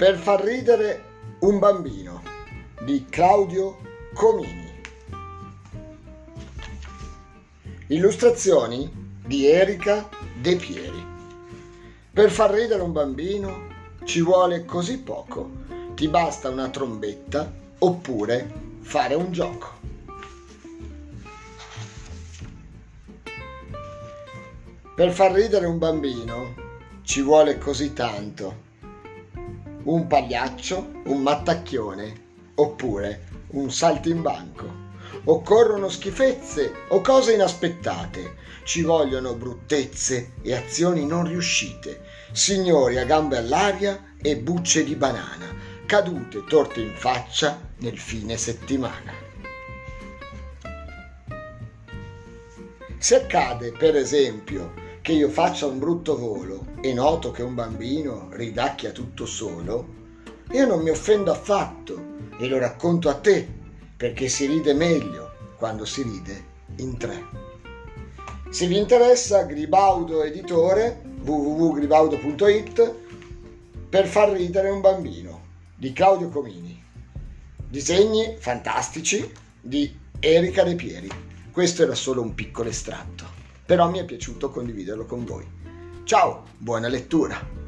Per far ridere un bambino di Claudio Comini. Illustrazioni di Erika De Pieri. Per far ridere un bambino ci vuole così poco. Ti basta una trombetta oppure fare un gioco. Per far ridere un bambino ci vuole così tanto un pagliaccio, un mattacchione oppure un saltimbanco. Occorrono schifezze o cose inaspettate, ci vogliono bruttezze e azioni non riuscite, signori a gambe all'aria e bucce di banana, cadute torte in faccia nel fine settimana. Se accade, per esempio, che io faccia un brutto volo e noto che un bambino ridacchia tutto solo, io non mi offendo affatto e lo racconto a te, perché si ride meglio quando si ride in tre. Se vi interessa, Gribaudo Editore, www.gribaudo.it, per far ridere un bambino, di Claudio Comini. Disegni fantastici di Erika De Pieri. Questo era solo un piccolo estratto però mi è piaciuto condividerlo con voi. Ciao, buona lettura!